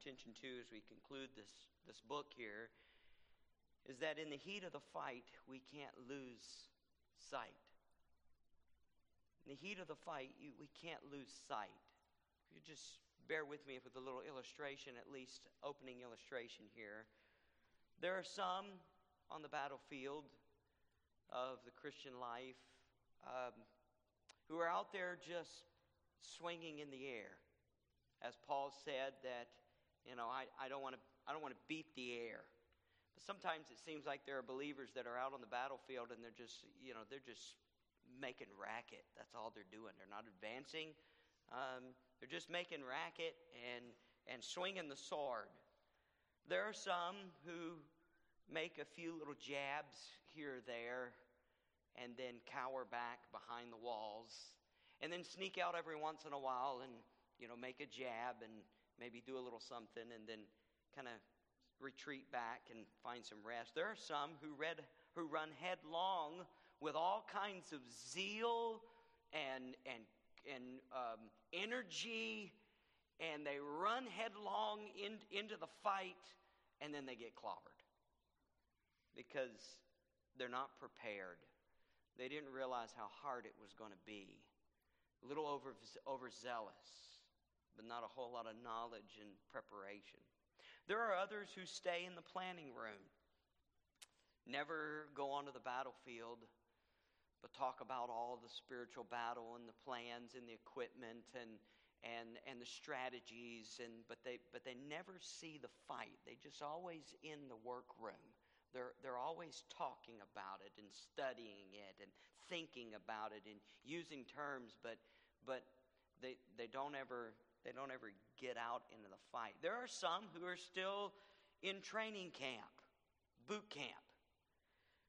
attention to as we conclude this, this book here is that in the heat of the fight, we can't lose sight. In the heat of the fight, you, we can't lose sight. If you just bear with me with a little illustration, at least opening illustration here. There are some on the battlefield of the Christian life um, who are out there just swinging in the air. As Paul said, that, you know, I, I don't want to I don't want to beat the air. But sometimes it seems like there are believers that are out on the battlefield and they're just, you know, they're just making racket. That's all they're doing. They're not advancing. Um, they're just making racket and, and swinging the sword. There are some who make a few little jabs here or there and then cower back behind the walls and then sneak out every once in a while and you know make a jab and maybe do a little something and then kind of retreat back and find some rest there are some who read who run headlong with all kinds of zeal and and and um, energy and they run headlong in, into the fight and then they get clobbered because they're not prepared. They didn't realize how hard it was going to be. A little over, overzealous, but not a whole lot of knowledge and preparation. There are others who stay in the planning room, never go onto the battlefield, but talk about all the spiritual battle and the plans and the equipment and, and, and the strategies, and, but, they, but they never see the fight. They just always in the workroom they're, they're always talking about it and studying it and thinking about it and using terms, but, but they, they, don't ever, they don't ever get out into the fight. There are some who are still in training camp, boot camp,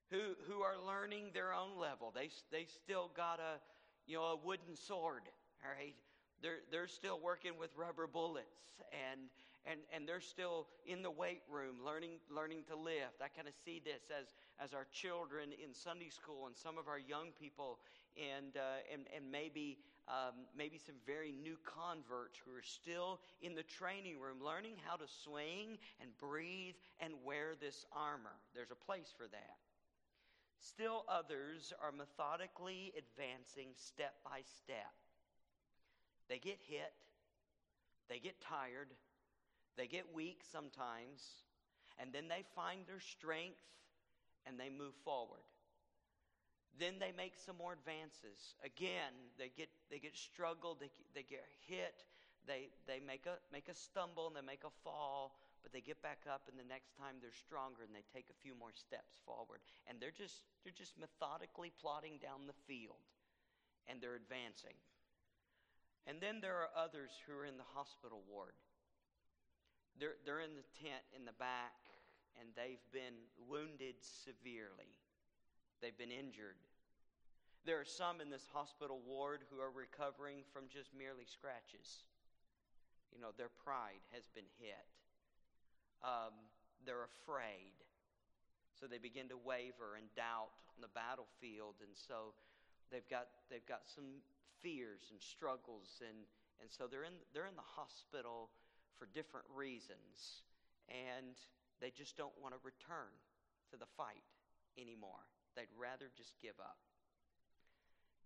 who, who are learning their own level. They, they still got a, you know, a wooden sword, all right? They're, they're still working with rubber bullets and, and, and they're still in the weight room learning, learning to lift. I kind of see this as, as our children in Sunday school and some of our young people and, uh, and, and maybe, um, maybe some very new converts who are still in the training room learning how to swing and breathe and wear this armor. There's a place for that. Still, others are methodically advancing step by step. They get hit, they get tired, they get weak sometimes, and then they find their strength and they move forward. Then they make some more advances. Again, they get, they get struggled, they, they get hit, they, they make, a, make a stumble and they make a fall, but they get back up and the next time they're stronger and they take a few more steps forward. And they're just, they're just methodically plodding down the field and they're advancing. And then there are others who are in the hospital ward they're, they're in the tent in the back and they've been wounded severely. They've been injured. There are some in this hospital ward who are recovering from just merely scratches. You know, their pride has been hit. Um, they're afraid. So they begin to waver and doubt on the battlefield. And so they've got, they've got some fears and struggles. And, and so they're in, they're in the hospital for different reasons, and they just don't want to return to the fight anymore. They'd rather just give up.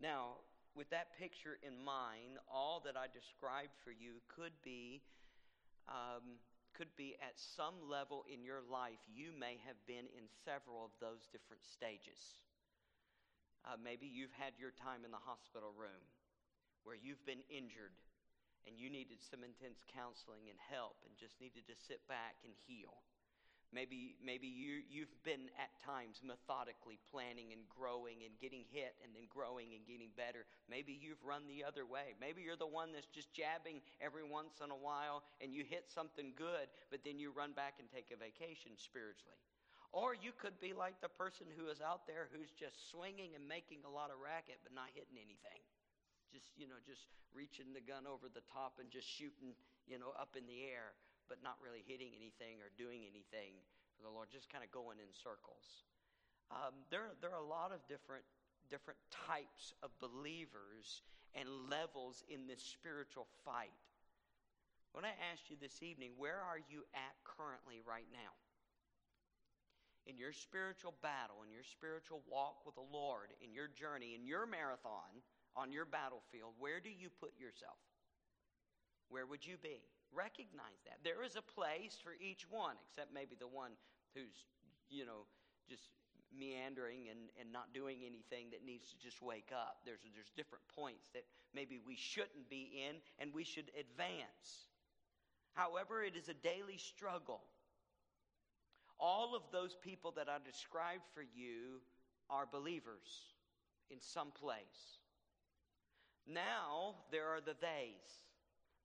Now, with that picture in mind, all that I described for you could be um, could be at some level in your life. You may have been in several of those different stages. Uh, maybe you've had your time in the hospital room where you've been injured and you needed some intense counseling and help and just needed to sit back and heal. Maybe, maybe you, you've been at times methodically planning and growing and getting hit and then growing and getting better. Maybe you've run the other way. Maybe you're the one that's just jabbing every once in a while and you hit something good, but then you run back and take a vacation spiritually. Or you could be like the person who is out there who's just swinging and making a lot of racket but not hitting anything just you know just reaching the gun over the top and just shooting you know up in the air but not really hitting anything or doing anything for the lord just kind of going in circles um, there, there are a lot of different different types of believers and levels in this spiritual fight When I asked you this evening, where are you at currently right now? In your spiritual battle, in your spiritual walk with the Lord, in your journey, in your marathon, on your battlefield, where do you put yourself? Where would you be? Recognize that. There is a place for each one, except maybe the one who's, you know, just meandering and, and not doing anything that needs to just wake up. There's, there's different points that maybe we shouldn't be in and we should advance. However, it is a daily struggle. All of those people that I described for you are believers in some place. Now there are the theys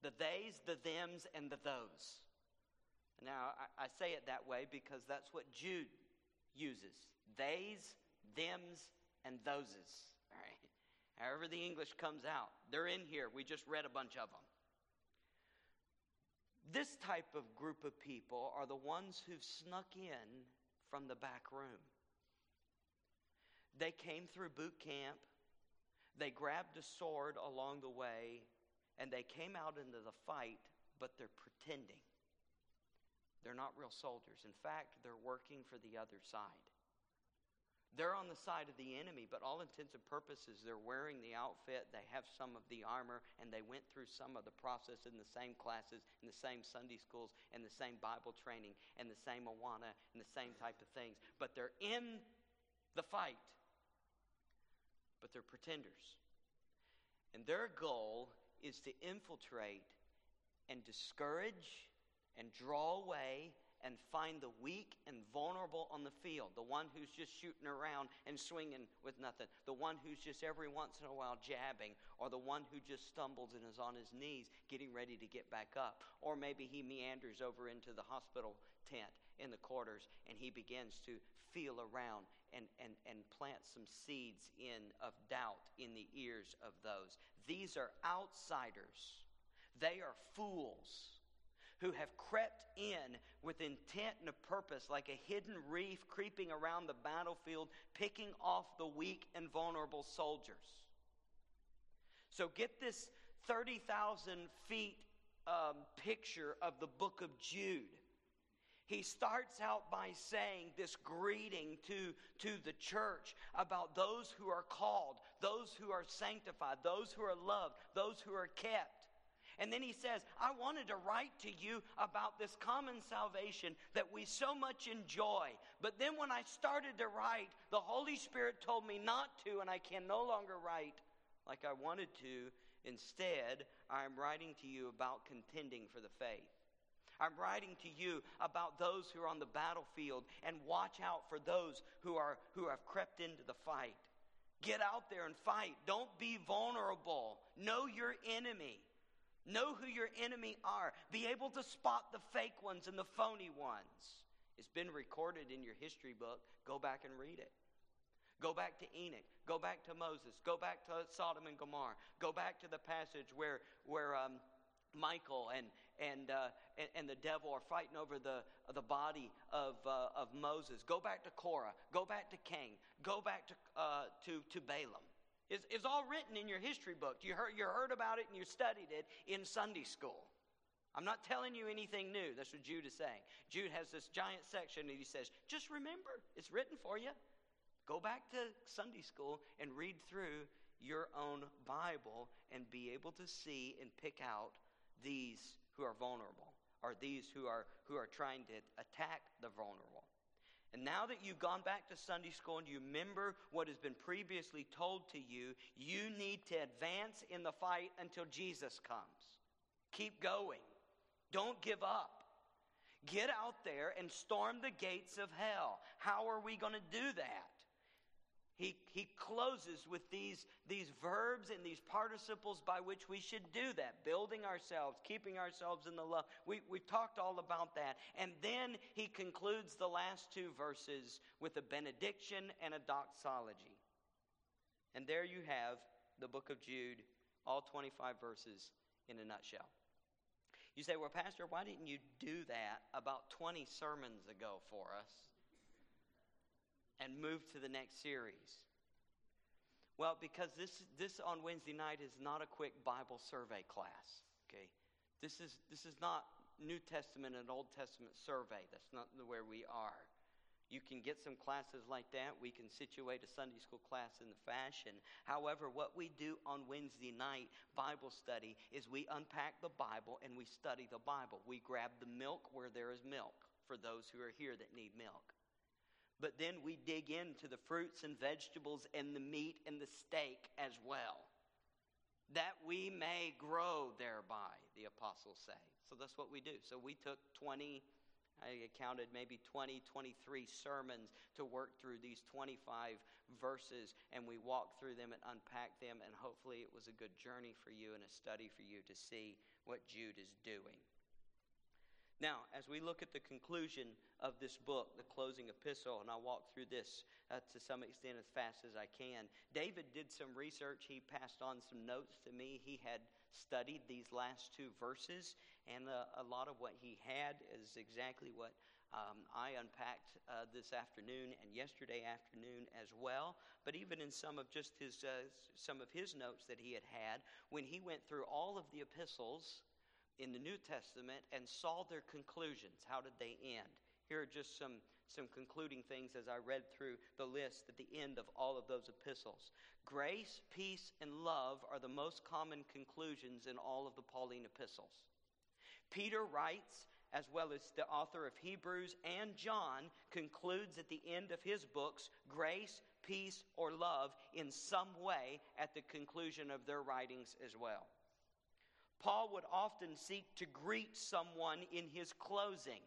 the theys, the thems, and the those. Now, I, I say it that way because that's what Jude uses theys, thems, and thoses. All right? However, the English comes out. They're in here. We just read a bunch of them. This type of group of people are the ones who've snuck in from the back room. They came through boot camp. They grabbed a sword along the way, and they came out into the fight, but they're pretending. They're not real soldiers. In fact, they're working for the other side. They're on the side of the enemy, but all intents and purposes, they're wearing the outfit, they have some of the armor, and they went through some of the process in the same classes, in the same Sunday schools, and the same Bible training, and the same Awana, and the same type of things. But they're in the fight, but they're pretenders. And their goal is to infiltrate and discourage and draw away and find the weak and vulnerable on the field. The one who's just shooting around and swinging with nothing. The one who's just every once in a while jabbing. Or the one who just stumbles and is on his knees getting ready to get back up. Or maybe he meanders over into the hospital tent in the quarters and he begins to feel around and, and, and plant some seeds in of doubt in the ears of those. These are outsiders. They are fools who have crept in with intent and a purpose, like a hidden reef creeping around the battlefield, picking off the weak and vulnerable soldiers. So get this 30,000 feet um, picture of the book of Jude. He starts out by saying this greeting to, to the church about those who are called, those who are sanctified, those who are loved, those who are kept. And then he says, I wanted to write to you about this common salvation that we so much enjoy. But then when I started to write, the Holy Spirit told me not to, and I can no longer write like I wanted to. Instead, I am writing to you about contending for the faith. I'm writing to you about those who are on the battlefield and watch out for those who are who have crept into the fight. Get out there and fight. Don't be vulnerable. Know your enemy. Know who your enemy are. Be able to spot the fake ones and the phony ones. It's been recorded in your history book. Go back and read it. Go back to Enoch. Go back to Moses. Go back to Sodom and Gomorrah. Go back to the passage where, where um, Michael and, and, uh, and, and, the devil are fighting over the, the body of, uh, of Moses. Go back to Korah. Go back to Cain. Go back to, uh, to, to Balaam. It's, it's all written in your history book. You heard, you heard about it and you studied it in Sunday school. I'm not telling you anything new. That's what Jude is saying. Jude has this giant section and he says, just remember, it's written for you. Go back to Sunday school and read through your own Bible and be able to see and pick out these who are vulnerable or these who are, who are trying to attack the vulnerable. And now that you've gone back to Sunday school and you remember what has been previously told to you, you need to advance in the fight until Jesus comes. Keep going. Don't give up. Get out there and storm the gates of hell. How are we going to do that? He, he closes with these, these verbs and these participles by which we should do that building ourselves, keeping ourselves in the love. We, we've talked all about that. And then he concludes the last two verses with a benediction and a doxology. And there you have the book of Jude, all 25 verses in a nutshell. You say, well, Pastor, why didn't you do that about 20 sermons ago for us? And move to the next series? Well, because this, this on Wednesday night is not a quick Bible survey class, okay? This is, this is not New Testament and Old Testament survey. That's not where we are. You can get some classes like that. We can situate a Sunday school class in the fashion. However, what we do on Wednesday night Bible study is we unpack the Bible and we study the Bible. We grab the milk where there is milk for those who are here that need milk. But then we dig into the fruits and vegetables and the meat and the steak as well, that we may grow thereby, the apostles say. So that's what we do. So we took 20 I counted maybe 20, 23 sermons to work through these 25 verses, and we walked through them and unpacked them, and hopefully it was a good journey for you and a study for you to see what Jude is doing. Now, as we look at the conclusion of this book, the closing epistle, and I'll walk through this uh, to some extent as fast as I can. David did some research. He passed on some notes to me. He had studied these last two verses, and uh, a lot of what he had is exactly what um, I unpacked uh, this afternoon and yesterday afternoon as well. But even in some of just his uh, some of his notes that he had had, when he went through all of the epistles in the New Testament and saw their conclusions. How did they end? Here are just some, some concluding things as I read through the list at the end of all of those epistles. Grace, peace, and love are the most common conclusions in all of the Pauline epistles. Peter writes, as well as the author of Hebrews and John concludes at the end of his books, grace, peace, or love in some way at the conclusion of their writings as well. Paul would often seek to greet someone in his closing.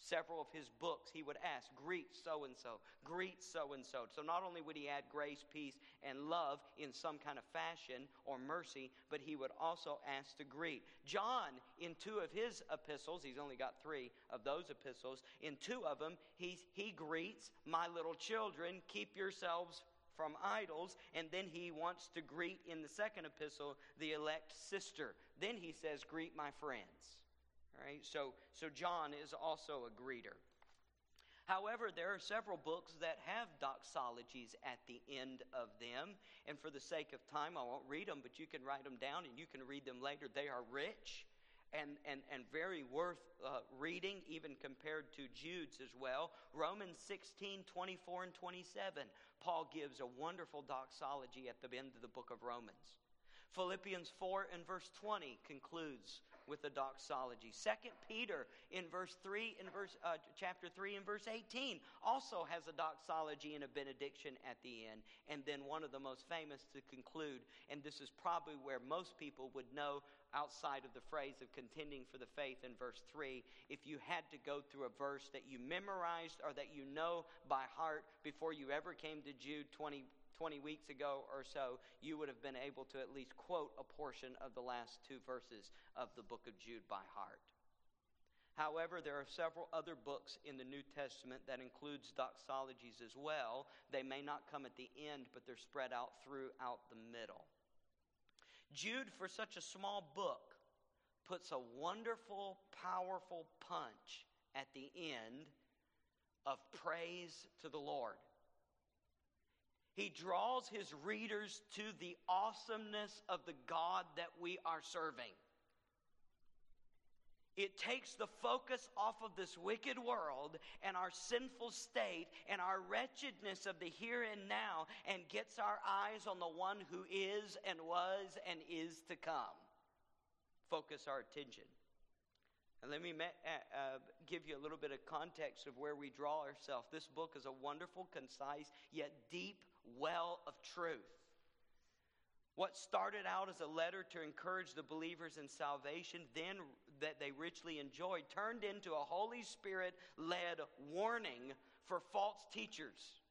Several of his books, he would ask, Greet so and so, greet so and so. So not only would he add grace, peace, and love in some kind of fashion or mercy, but he would also ask to greet. John, in two of his epistles, he's only got three of those epistles, in two of them, he, he greets, My little children, keep yourselves from idols, and then he wants to greet in the second epistle the elect sister. Then he says, Greet my friends. All right, so, so John is also a greeter. However, there are several books that have doxologies at the end of them. And for the sake of time, I won't read them, but you can write them down and you can read them later. They are rich and, and, and very worth uh, reading, even compared to Jude's as well. Romans 16, 24, and 27. Paul gives a wonderful doxology at the end of the book of Romans. Philippians 4 and verse 20 concludes with the doxology. Second Peter in verse 3 in verse uh, chapter 3 and verse 18 also has a doxology and a benediction at the end. And then one of the most famous to conclude, and this is probably where most people would know outside of the phrase of contending for the faith in verse 3, if you had to go through a verse that you memorized or that you know by heart before you ever came to Jude 20 20 weeks ago or so, you would have been able to at least quote a portion of the last two verses of the book of Jude by heart. However, there are several other books in the New Testament that includes doxologies as well. They may not come at the end, but they're spread out throughout the middle. Jude, for such a small book, puts a wonderful, powerful punch at the end of praise to the Lord. He draws his readers to the awesomeness of the God that we are serving. It takes the focus off of this wicked world and our sinful state and our wretchedness of the here and now and gets our eyes on the one who is and was and is to come. Focus our attention. And let me uh, uh, give you a little bit of context of where we draw ourselves. This book is a wonderful, concise, yet deep well of truth. What started out as a letter to encourage the believers in salvation, then that they richly enjoyed, turned into a Holy Spirit led warning for false teachers.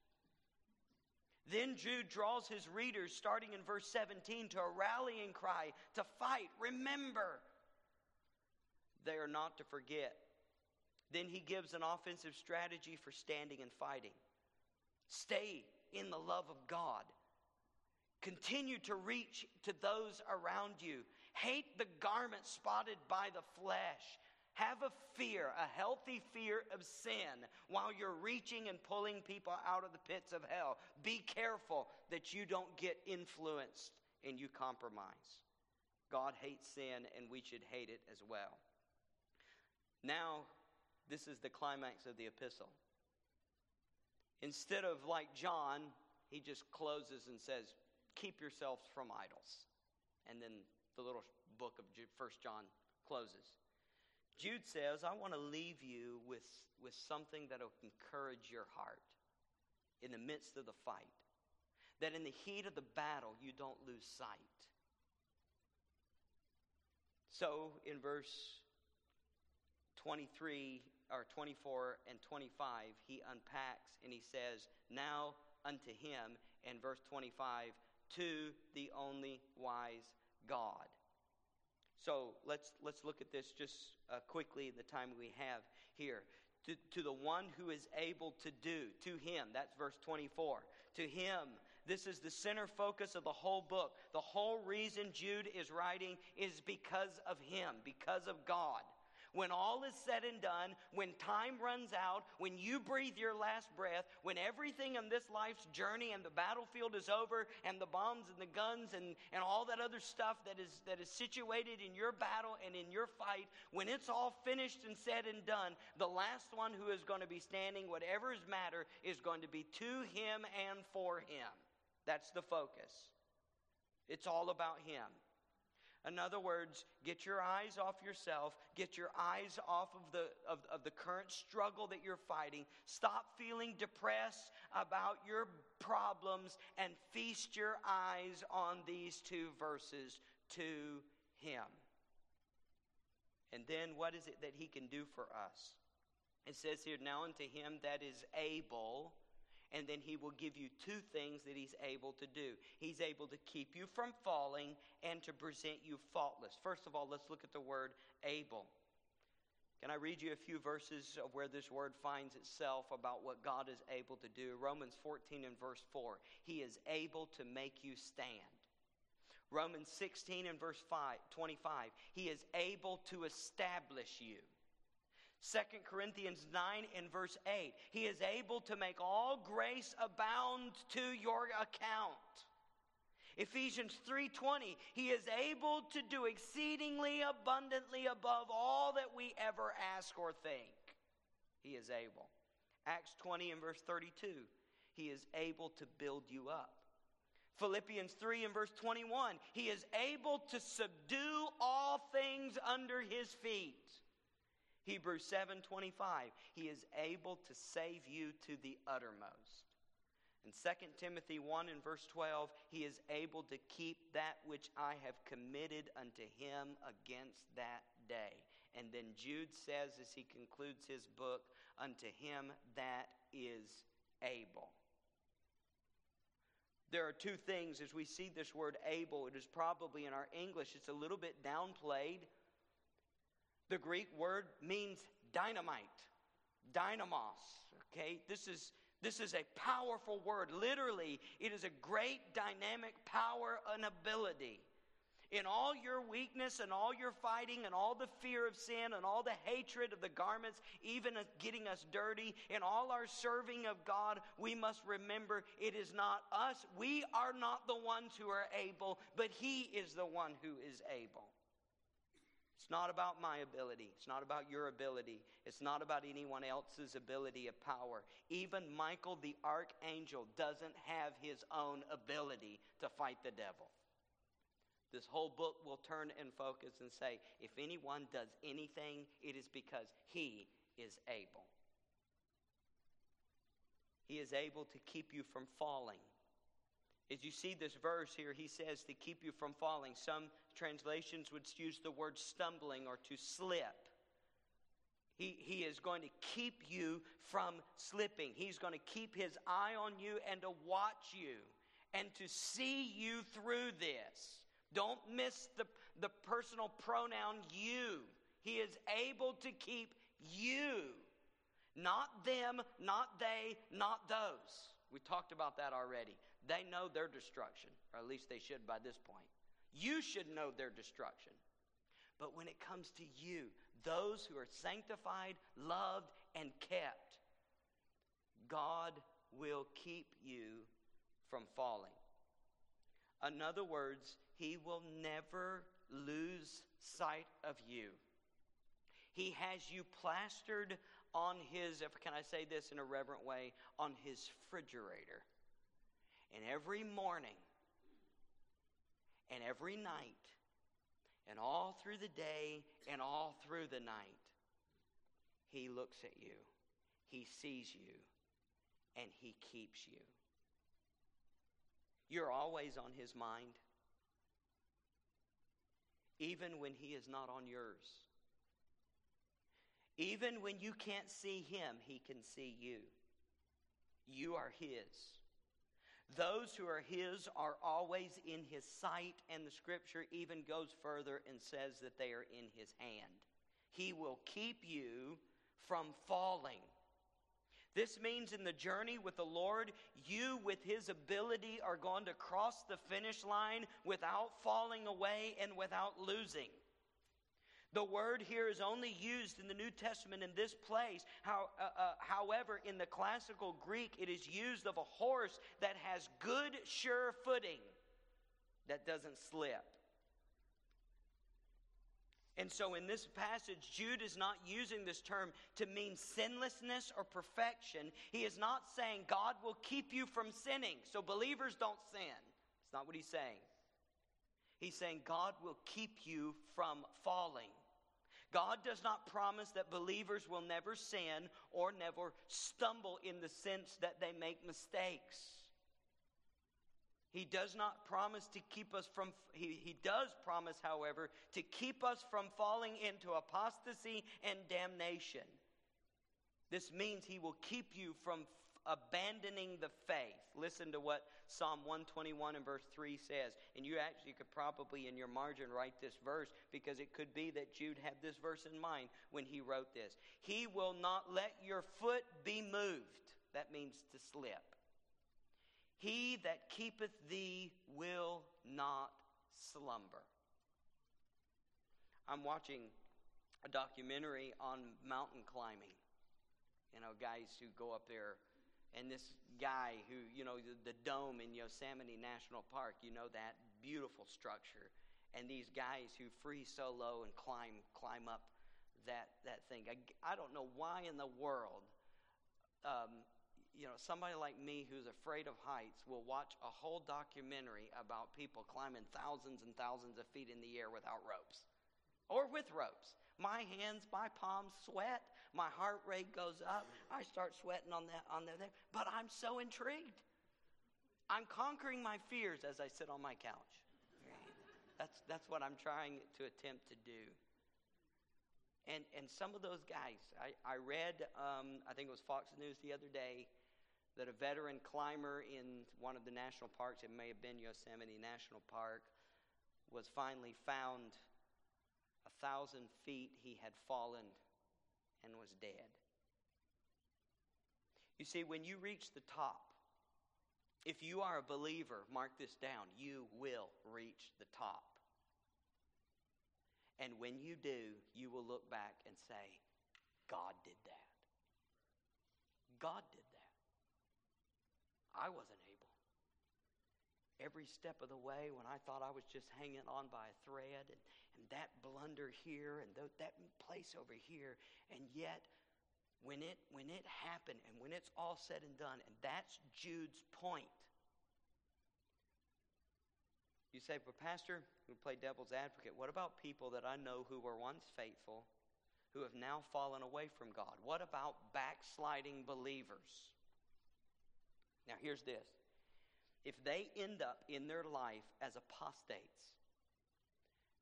Then Jude draws his readers, starting in verse 17, to a rallying cry to fight. Remember, they are not to forget. Then he gives an offensive strategy for standing and fighting. Stay in the love of God. Continue to reach to those around you. Hate the garment spotted by the flesh. Have a fear, a healthy fear of sin while you're reaching and pulling people out of the pits of hell. Be careful that you don't get influenced and you compromise. God hates sin, and we should hate it as well. Now, this is the climax of the epistle. Instead of like John, he just closes and says, Keep yourselves from idols. And then the little book of First John closes. Jude says, I want to leave you with, with something that will encourage your heart in the midst of the fight. That in the heat of the battle, you don't lose sight. So in verse 23 or 24 and 25, he unpacks and he says, Now unto him, and verse 25, to the only wise God. So let's, let's look at this just uh, quickly the time we have here. To, to the one who is able to do, to him, that's verse 24. To him, this is the center focus of the whole book. The whole reason Jude is writing is because of him, because of God when all is said and done, when time runs out, when you breathe your last breath, when everything in this life's journey and the battlefield is over, and the bombs and the guns and, and all that other stuff that is, that is situated in your battle and in your fight, when it's all finished and said and done, the last one who is going to be standing, whatever is matter, is going to be to him and for him. That's the focus. It's all about him. In other words, get your eyes off yourself, get your eyes off of the, of, of the current struggle that you're fighting. Stop feeling depressed about your problems and feast your eyes on these two verses to Him. And then what is it that He can do for us? It says here, Now unto Him that is able and then he will give you two things that he's able to do. He's able to keep you from falling and to present you faultless. First of all, let's look at the word able. Can I read you a few verses of where this word finds itself about what God is able to do? Romans 14 and verse 4. He is able to make you stand. Romans 16 and verse 5, 25. He is able to establish you. 2 Corinthians 9 and verse 8. He is able to make all grace abound to your account. Ephesians 3:20 He is able to do exceedingly abundantly above all that we ever ask or think. He is able. Acts 20 and verse 32 He is able to build you up. Philippians 3 and verse 21 He is able to subdue all things under his feet. Hebrews 7:25, he is able to save you to the uttermost. In 2 Timothy 1 and verse 12, he is able to keep that which I have committed unto him against that day. And then Jude says as he concludes his book, unto him that is able. There are two things as we see this word able. It is probably in our English, it's a little bit downplayed the Greek word means dynamite, dynamos. Okay, this is this is a powerful word. Literally, it is a great dynamic power and ability. In all your weakness and all your fighting and all the fear of sin and all the hatred of the garments, even getting us dirty, in all our serving of God, we must remember it is not us. We are not the ones who are able, but He is the one who is able. It's not about my ability. It's not about your ability. It's not about anyone else's ability of power. Even Michael the archangel doesn't have his own ability to fight the devil. This whole book will turn and focus and say if anyone does anything, it is because he is able. He is able to keep you from falling. As you see this verse here, he says to keep you from falling. Some translations would use the word stumbling or to slip. He, he is going to keep you from slipping. He's going to keep his eye on you and to watch you and to see you through this. Don't miss the, the personal pronoun you. He is able to keep you. Not them, not they, not those. We talked about that already. They know their destruction, or at least they should by this point. You should know their destruction. But when it comes to you, those who are sanctified, loved, and kept, God will keep you from falling. In other words, He will never lose sight of you. He has you plastered on his, if can I say this in a reverent way, on his refrigerator. And every morning and every night and all through the day and all through the night, he looks at you, he sees you, and he keeps you. You're always on his mind, even when he is not on yours. Even when you can't see him, he can see you. You are his. Those who are his are always in his sight, and the scripture even goes further and says that they are in his hand. He will keep you from falling. This means in the journey with the Lord, you, with His ability, are going to cross the finish line without falling away and without losing. The word here is only used in the New Testament in this place. How, uh, uh, however, in the classical Greek, it is used of a horse that has good, sure footing that doesn't slip. And so in this passage, Jude is not using this term to mean sinlessness or perfection. He is not saying God will keep you from sinning, so believers don't sin. It's not what he's saying. He's saying God will keep you from falling. God does not promise that believers will never sin or never stumble in the sense that they make mistakes. He does not promise to keep us from, he, he does promise, however, to keep us from falling into apostasy and damnation. This means he will keep you from abandoning the faith. Listen to what Psalm 121 and verse 3 says. And you actually could probably in your margin write this verse because it could be that Jude had this verse in mind when he wrote this. He will not let your foot be moved. That means to slip. He that keepeth thee will not slumber. I'm watching a documentary on mountain climbing. You know, guys who go up there and this guy who, you know, the, the dome in Yosemite National Park, you know, that beautiful structure. And these guys who free solo and climb, climb up that, that thing. I, I don't know why in the world, um, you know, somebody like me who's afraid of heights will watch a whole documentary about people climbing thousands and thousands of feet in the air without ropes or with ropes. My hands, my palms sweat. My heart rate goes up. I start sweating on that on there. But I'm so intrigued. I'm conquering my fears as I sit on my couch. That's that's what I'm trying to attempt to do. And and some of those guys, I, I read, um, I think it was Fox News the other day, that a veteran climber in one of the national parks, it may have been Yosemite National Park, was finally found a thousand feet he had fallen and was dead. You see, when you reach the top, if you are a believer, mark this down, you will reach the top. And when you do, you will look back and say, God did that. God did that. I wasn't able. every step of the way when I thought I was just hanging on by a thread and, that blunder here and th- that place over here. And yet, when it, when it happened and when it's all said and done, and that's Jude's point. You say, but Pastor, who play devil's advocate, what about people that I know who were once faithful, who have now fallen away from God? What about backsliding believers? Now, here's this if they end up in their life as apostates,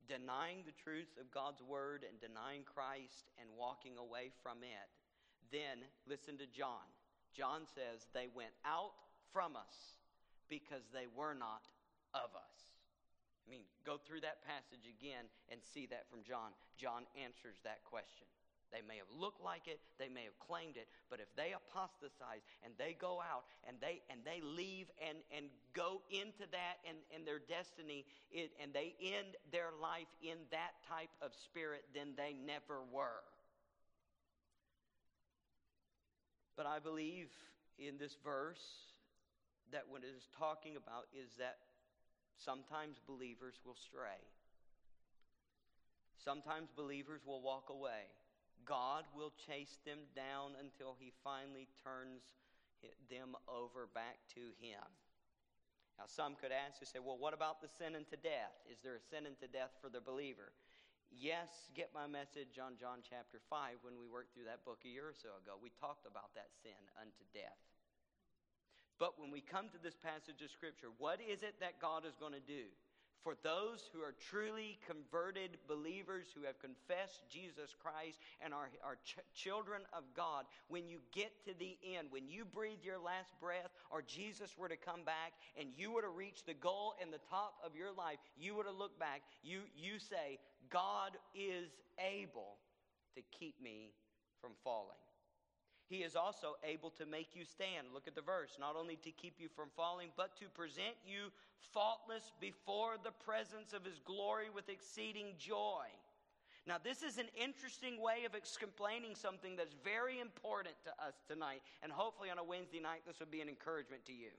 denying the truth of God's word and denying Christ and walking away from it, then listen to John. John says they went out from us because they were not of us. I mean, go through that passage again and see that from John. John answers that question. They may have looked like it, they may have claimed it, but if they apostatize and they go out and they and they leave and, and go into that and, and their destiny it, and they end their life in that type of spirit, then they never were. But I believe in this verse that what it is talking about is that sometimes believers will stray. Sometimes believers will walk away. God will chase them down until he finally turns them over back to him. Now, some could ask and say, well, what about the sin unto death? Is there a sin unto death for the believer? Yes, get my message on John chapter 5 when we worked through that book a year or so ago. We talked about that sin unto death. But when we come to this passage of Scripture, what is it that God is going to do? For those who are truly converted believers who have confessed Jesus Christ and are, are ch- children of God, when you get to the end, when you breathe your last breath, or Jesus were to come back and you were to reach the goal and the top of your life, you were to look back, you, you say, God is able to keep me from falling. He is also able to make you stand. Look at the verse. Not only to keep you from falling, but to present you faultless before the presence of his glory with exceeding joy. Now, this is an interesting way of explaining something that's very important to us tonight, and hopefully on a Wednesday night, this will be an encouragement to you.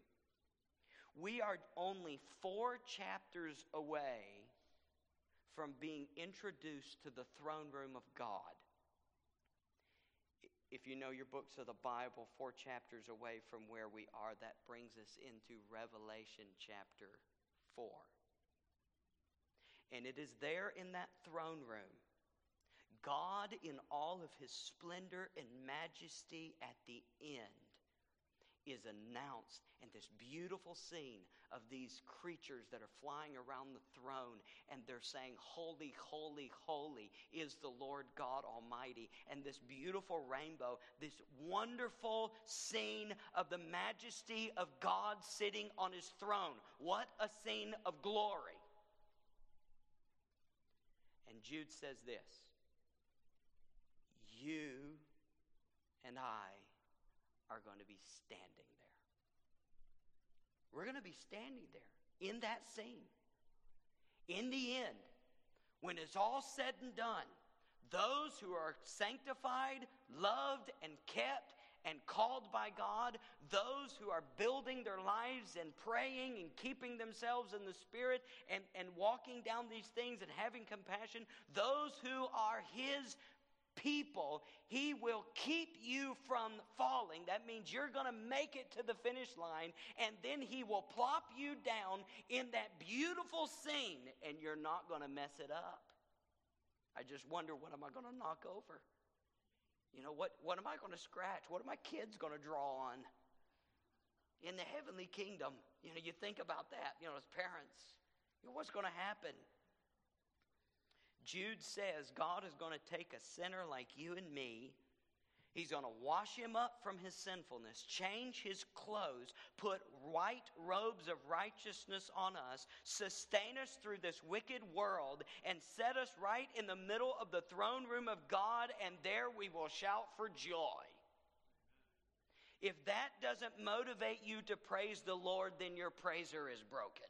We are only four chapters away from being introduced to the throne room of God if you know your books of the Bible, four chapters away from where we are, that brings us into Revelation chapter 4. And it is there in that throne room, God in all of his splendor and majesty at the end is announced and this beautiful scene of these creatures that are flying around the throne and they're saying holy holy holy is the lord god almighty. And this beautiful rainbow this wonderful scene of the majesty of god sitting on his throne. What a scene of glory. And jude says this you and i are going to be standing there. We're going to be standing there in that scene. In the end, when it's all said and done, those who are sanctified, loved, and kept, and called by God, those who are building their lives and praying and keeping themselves in the Spirit and, and walking down these things and having compassion, those who are His people, He will keep you from falling. That means you're going to make it to the finish line, and then He will plop you down in that beautiful scene, and you're not going to mess it up. I just wonder what am I going to knock over? You know, what, what am I going to scratch? What are my kids going to draw on? In the heavenly kingdom, you know, you think about that, you know, as parents. You know, what's going to happen? Jude says God is going to take a sinner like you and me. He's going to wash him up from his sinfulness, change his clothes, put white robes of righteousness on us, sustain us through this wicked world, and set us right in the middle of the throne room of God, and there we will shout for joy. If that doesn't motivate you to praise the Lord, then your praiser is broken.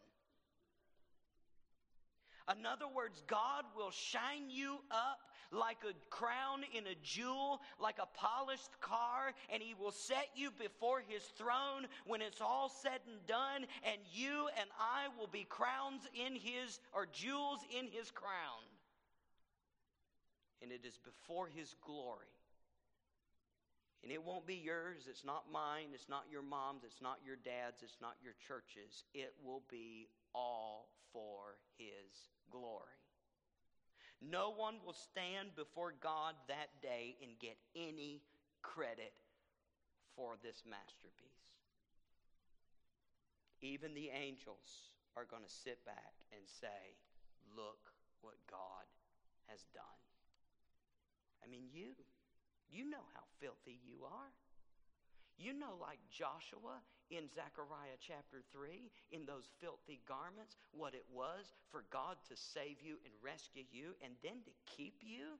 In other words, God will shine you up like a crown in a jewel, like a polished car, and He will set you before His throne when it's all said and done, and you and I will be crowns in His, or jewels in His crown. And it is before His glory. And it won't be yours, it's not mine, it's not your mom's, it's not your dad's, it's not your church's. It will be all for His glory. No one will stand before God that day and get any credit for this masterpiece. Even the angels are going to sit back and say, Look what God has done. I mean, you, you know how filthy you are. You know, like Joshua in Zechariah chapter 3, in those filthy garments, what it was for God to save you and rescue you and then to keep you?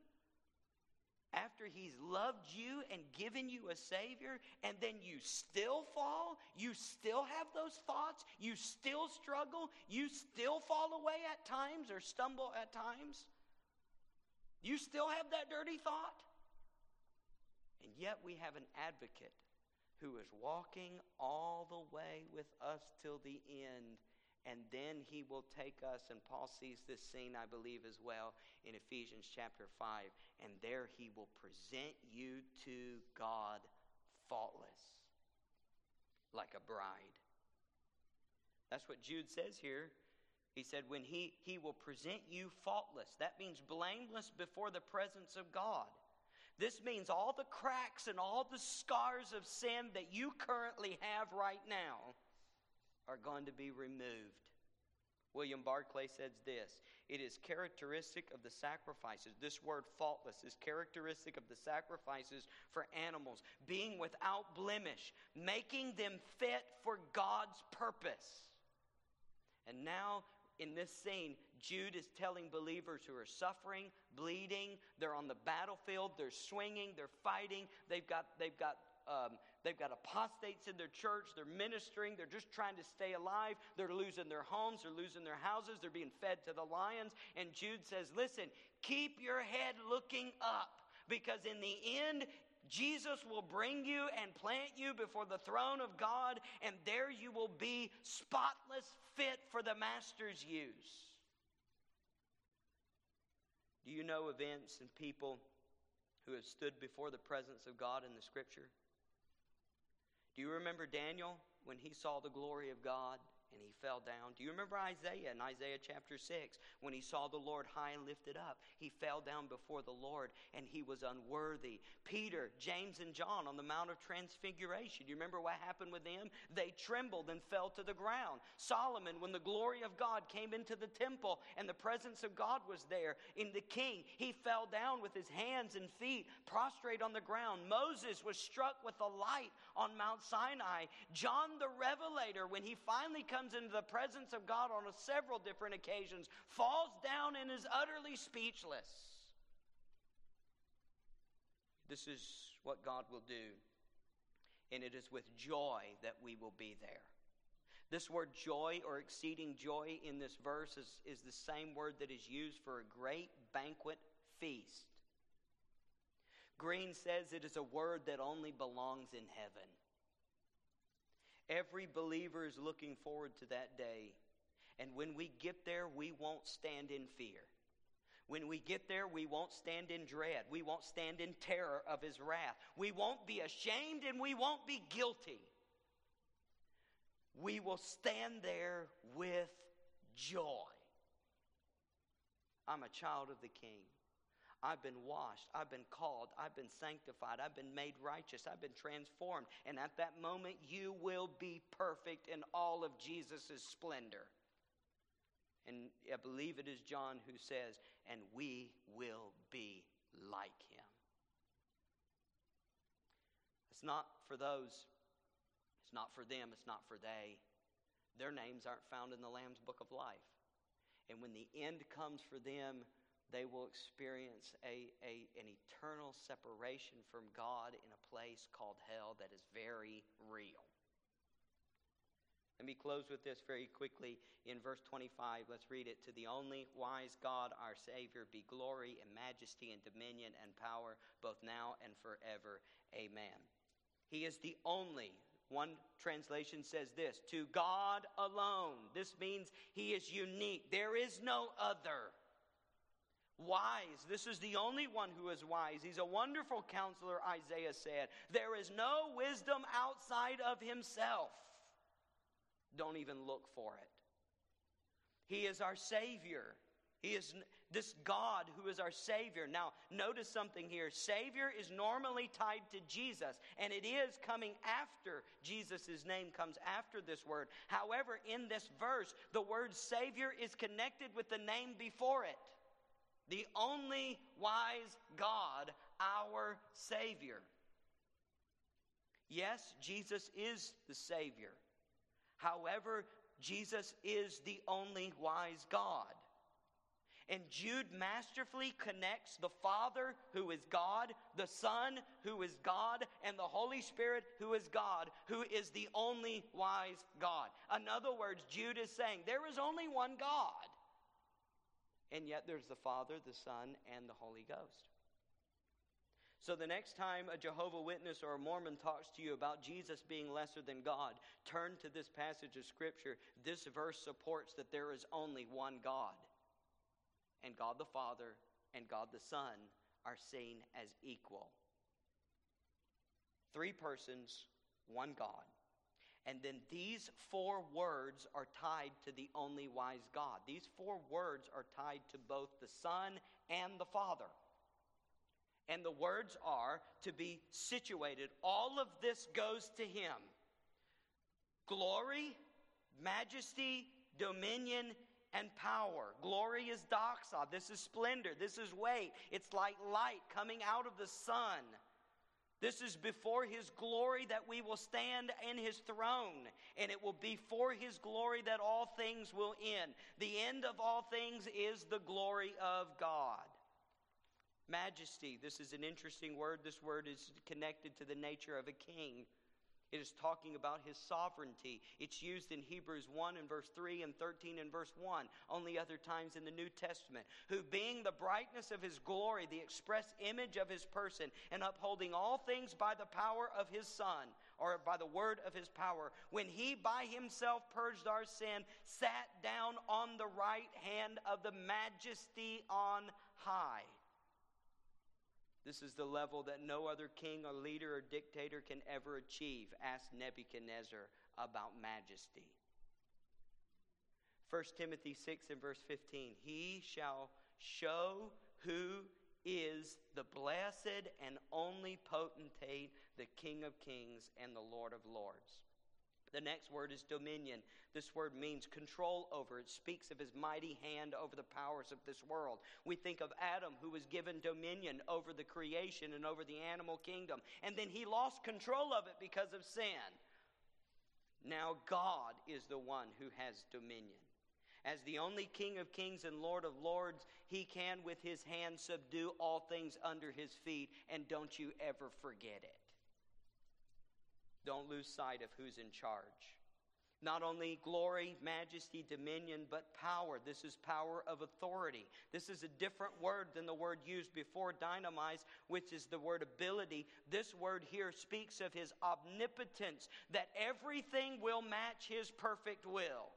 After He's loved you and given you a Savior, and then you still fall, you still have those thoughts, you still struggle, you still fall away at times or stumble at times. You still have that dirty thought. And yet we have an advocate who is walking all the way with us till the end And then he will take us, and Paul sees this scene, I believe, as well in Ephesians chapter 5. And there he will present you to God faultless, like a bride. That's what Jude says here. He said, when he, he will present you faultless. That means blameless before the presence of God. This means all the cracks and all the scars of sin that you currently have right now are going to be removed. William Barclay says this It is characteristic of the sacrifices. This word faultless is characteristic of the sacrifices for animals, being without blemish, making them fit for God's purpose. And now, in this scene, Jude is telling believers who are suffering, bleeding, they're on the battlefield, they're swinging, they're fighting, they've got, they've got um, They've got apostates in their church. They're ministering. They're just trying to stay alive. They're losing their homes. They're losing their houses. They're being fed to the lions. And Jude says, Listen, keep your head looking up because in the end, Jesus will bring you and plant you before the throne of God, and there you will be spotless, fit for the Master's use. Do you know events and people who have stood before the presence of God in the Scripture? Do you remember Daniel when he saw the glory of God? And he fell down. Do you remember Isaiah in Isaiah chapter 6 when he saw the Lord high and lifted up? He fell down before the Lord and he was unworthy. Peter, James, and John on the Mount of Transfiguration. Do you remember what happened with them? They trembled and fell to the ground. Solomon, when the glory of God came into the temple and the presence of God was there in the king, he fell down with his hands and feet prostrate on the ground. Moses was struck with the light on Mount Sinai. John the Revelator, when he finally into the presence of God on several different occasions, falls down and is utterly speechless. This is what God will do. And it is with joy that we will be there. This word joy or exceeding joy in this verse is, is the same word that is used for a great banquet feast. Green says it is a word that only belongs in heaven. Every believer is looking forward to that day. And when we get there, we won't stand in fear. When we get there, we won't stand in dread. We won't stand in terror of his wrath. We won't be ashamed and we won't be guilty. We will stand there with joy. I'm a child of the King. I've been washed. I've been called. I've been sanctified. I've been made righteous. I've been transformed. And at that moment, you will be perfect in all of Jesus' splendor. And I believe it is John who says, and we will be like him. It's not for those, it's not for them, it's not for they. Their names aren't found in the Lamb's book of life. And when the end comes for them, they will experience a, a, an eternal separation from God in a place called hell that is very real. Let me close with this very quickly in verse 25. Let's read it. To the only wise God, our Savior, be glory and majesty and dominion and power, both now and forever. Amen. He is the only. One translation says this to God alone. This means He is unique. There is no other wise. This is the only one who is wise. He's a wonderful counselor, Isaiah said. There is no wisdom outside of himself. Don't even look for it. He is our Savior. He is this God who is our Savior. Now, notice something here. Savior is normally tied to Jesus, and it is coming after Jesus' name comes after this word. However, in this verse, the word Savior is connected with the name before it the only wise God, our Savior. Yes, Jesus is the Savior. However, Jesus is the only wise God. And Jude masterfully connects the Father, who is God, the Son, who is God, and the Holy Spirit, who is God, who is the only wise God. In other words, Jude is saying there is only one God. And yet there's the Father, the Son, and the Holy Ghost. So the next time a Jehovah Witness or a Mormon talks to you about Jesus being lesser than God, turn to this passage of Scripture. This verse supports that there is only one God. And God the Father and God the Son are seen as equal. Three persons, one God. And then these four words are tied to the only wise God. These four words are tied to both the Son and the Father. And the words are to be situated. All of this goes to Him glory, majesty, dominion, and power. Glory is doxa. This is splendor. This is weight. It's like light coming out of the sun. This is before his glory that we will stand in his throne, and it will be for his glory that all things will end. The end of all things is the glory of God. Majesty, this is an interesting word. This word is connected to the nature of a king. It is talking about his sovereignty. It's used in Hebrews 1 and verse 3 and 13 and verse 1, only other times in the New Testament. Who, being the brightness of his glory, the express image of his person, and upholding all things by the power of his Son, or by the word of his power, when he by himself purged our sin, sat down on the right hand of the majesty on high. This is the level that no other king or leader or dictator can ever achieve. Ask Nebuchadnezzar about majesty. 1 Timothy 6 and verse 15. He shall show who is the blessed and only potentate, the King of kings and the Lord of lords. The next word is dominion. This word means control over. It speaks of his mighty hand over the powers of this world. We think of Adam, who was given dominion over the creation and over the animal kingdom, and then he lost control of it because of sin. Now, God is the one who has dominion. As the only King of kings and Lord of lords, he can, with his hand, subdue all things under his feet, and don't you ever forget it. Don't lose sight of who's in charge. Not only glory, majesty, dominion, but power. This is power of authority. This is a different word than the word used before, dynamis, which is the word ability. This word here speaks of his omnipotence, that everything will match his perfect will.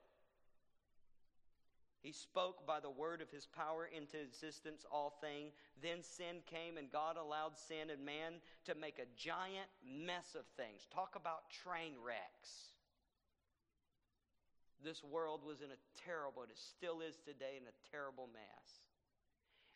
He spoke by the word of his power into existence all thing. Then sin came, and God allowed sin and man to make a giant mess of things. Talk about train wrecks. This world was in a terrible, it still is today, in a terrible mess.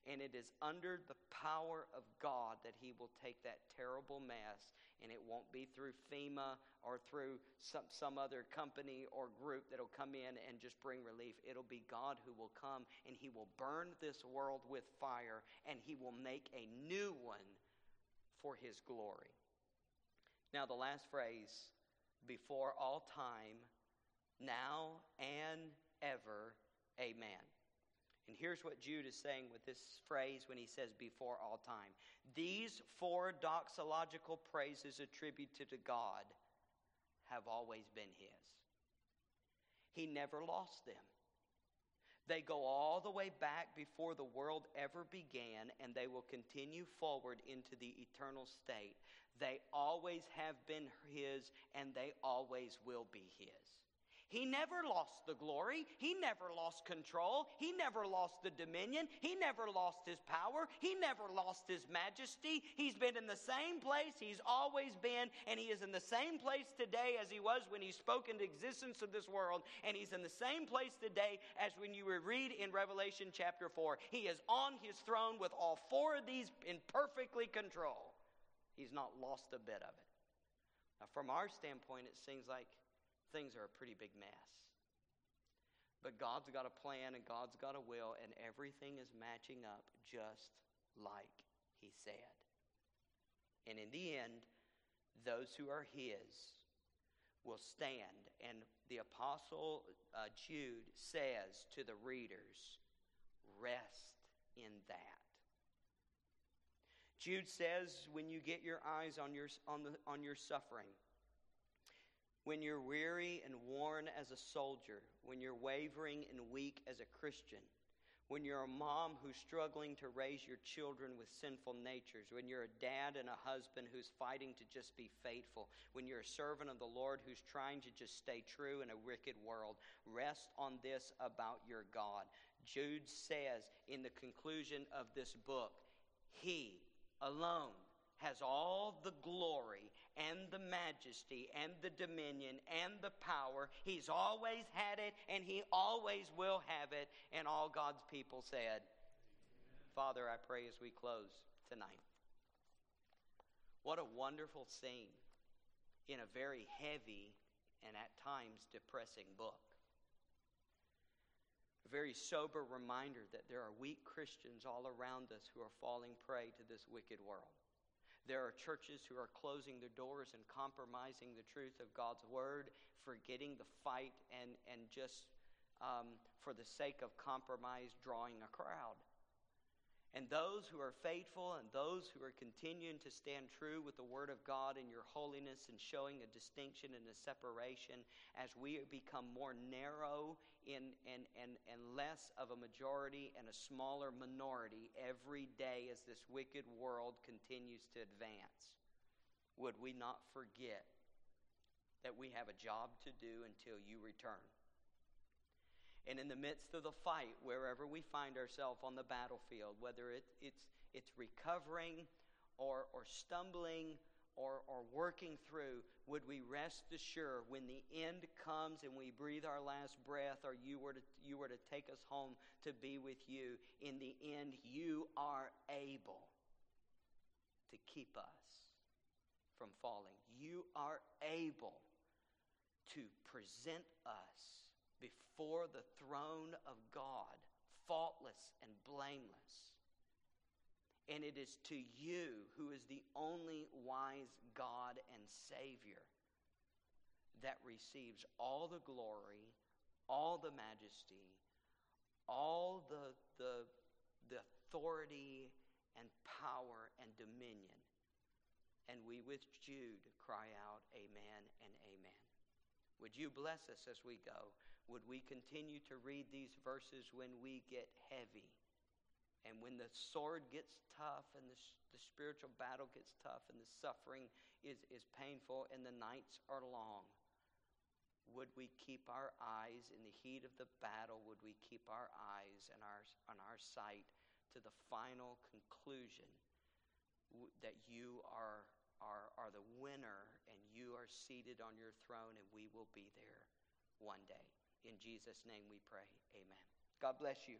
And it is under the power of God that He will take that terrible mess, and it won't be through FEMA or through some, some other company or group that'll come in and just bring relief. It'll be God who will come, and He will burn this world with fire, and He will make a new one for His glory. Now, the last phrase before all time, now and ever, amen. And here's what Jude is saying with this phrase when he says before all time. These four doxological praises attributed to God have always been his. He never lost them. They go all the way back before the world ever began, and they will continue forward into the eternal state. They always have been His, and they always will be His. He never lost the glory. He never lost control. He never lost the dominion. He never lost his power. He never lost his majesty. He's been in the same place he's always been, and he is in the same place today as he was when he spoke into existence of this world, and he's in the same place today as when you read in Revelation chapter 4. He is on his throne with all four of these in perfectly control. He's not lost a bit of it. Now, from our standpoint, it seems like things are a pretty big mess. But God's got a plan and God's got a will, and everything is matching up just like He said. And in the end, those who are His will stand. And the Apostle uh, Jude says to the readers, rest in that. Jude says, when you get your eyes on your, on, the, on your suffering, when you're weary and worn as a soldier, when you're wavering and weak as a Christian, when you're a mom who's struggling to raise your children with sinful natures, when you're a dad and a husband who's fighting to just be faithful, when you're a servant of the Lord who's trying to just stay true in a wicked world, rest on this about your God. Jude says in the conclusion of this book, He alone has all the glory and the majesty and the dominion and the power. He's always had it and he always will have it. And all God's people said, Father, I pray as we close tonight. What a wonderful scene in a very heavy and at times depressing book. A very sober reminder that there are weak Christians all around us who are falling prey to this wicked world. There are churches who are closing their doors and compromising the truth of God's word, forgetting the fight, and, and just um, for the sake of compromise, drawing a crowd. And those who are faithful and those who are continuing to stand true with the Word of God in your holiness and showing a distinction and a separation as we become more narrow in, and, and, and less of a majority and a smaller minority every day as this wicked world continues to advance. Would we not forget that we have a job to do until you return? And in the midst of the fight, wherever we find ourselves on the battlefield, whether it, it's, it's recovering or, or stumbling or, or working through, would we rest assured when the end comes and we breathe our last breath or you were to, you were to take us home to be with you, in the end, you are able to keep us from falling. You are able to present us before the throne of God, faultless and blameless. And it is to you, who is the only wise God and Savior, that receives all the glory, all the majesty, all the, the, the authority and power and dominion. And we with Jude cry out, Amen and Amen. Would you bless us as we go? Would we continue to read these verses when we get heavy? And when the sword gets tough and the, the spiritual battle gets tough and the suffering is, is painful and the nights are long, would we keep our eyes in the heat of the battle? Would we keep our eyes and our, on our sight to the final conclusion that you are, are, are the winner and you are seated on your throne and we will be there one day? In Jesus' name we pray. Amen. God bless you.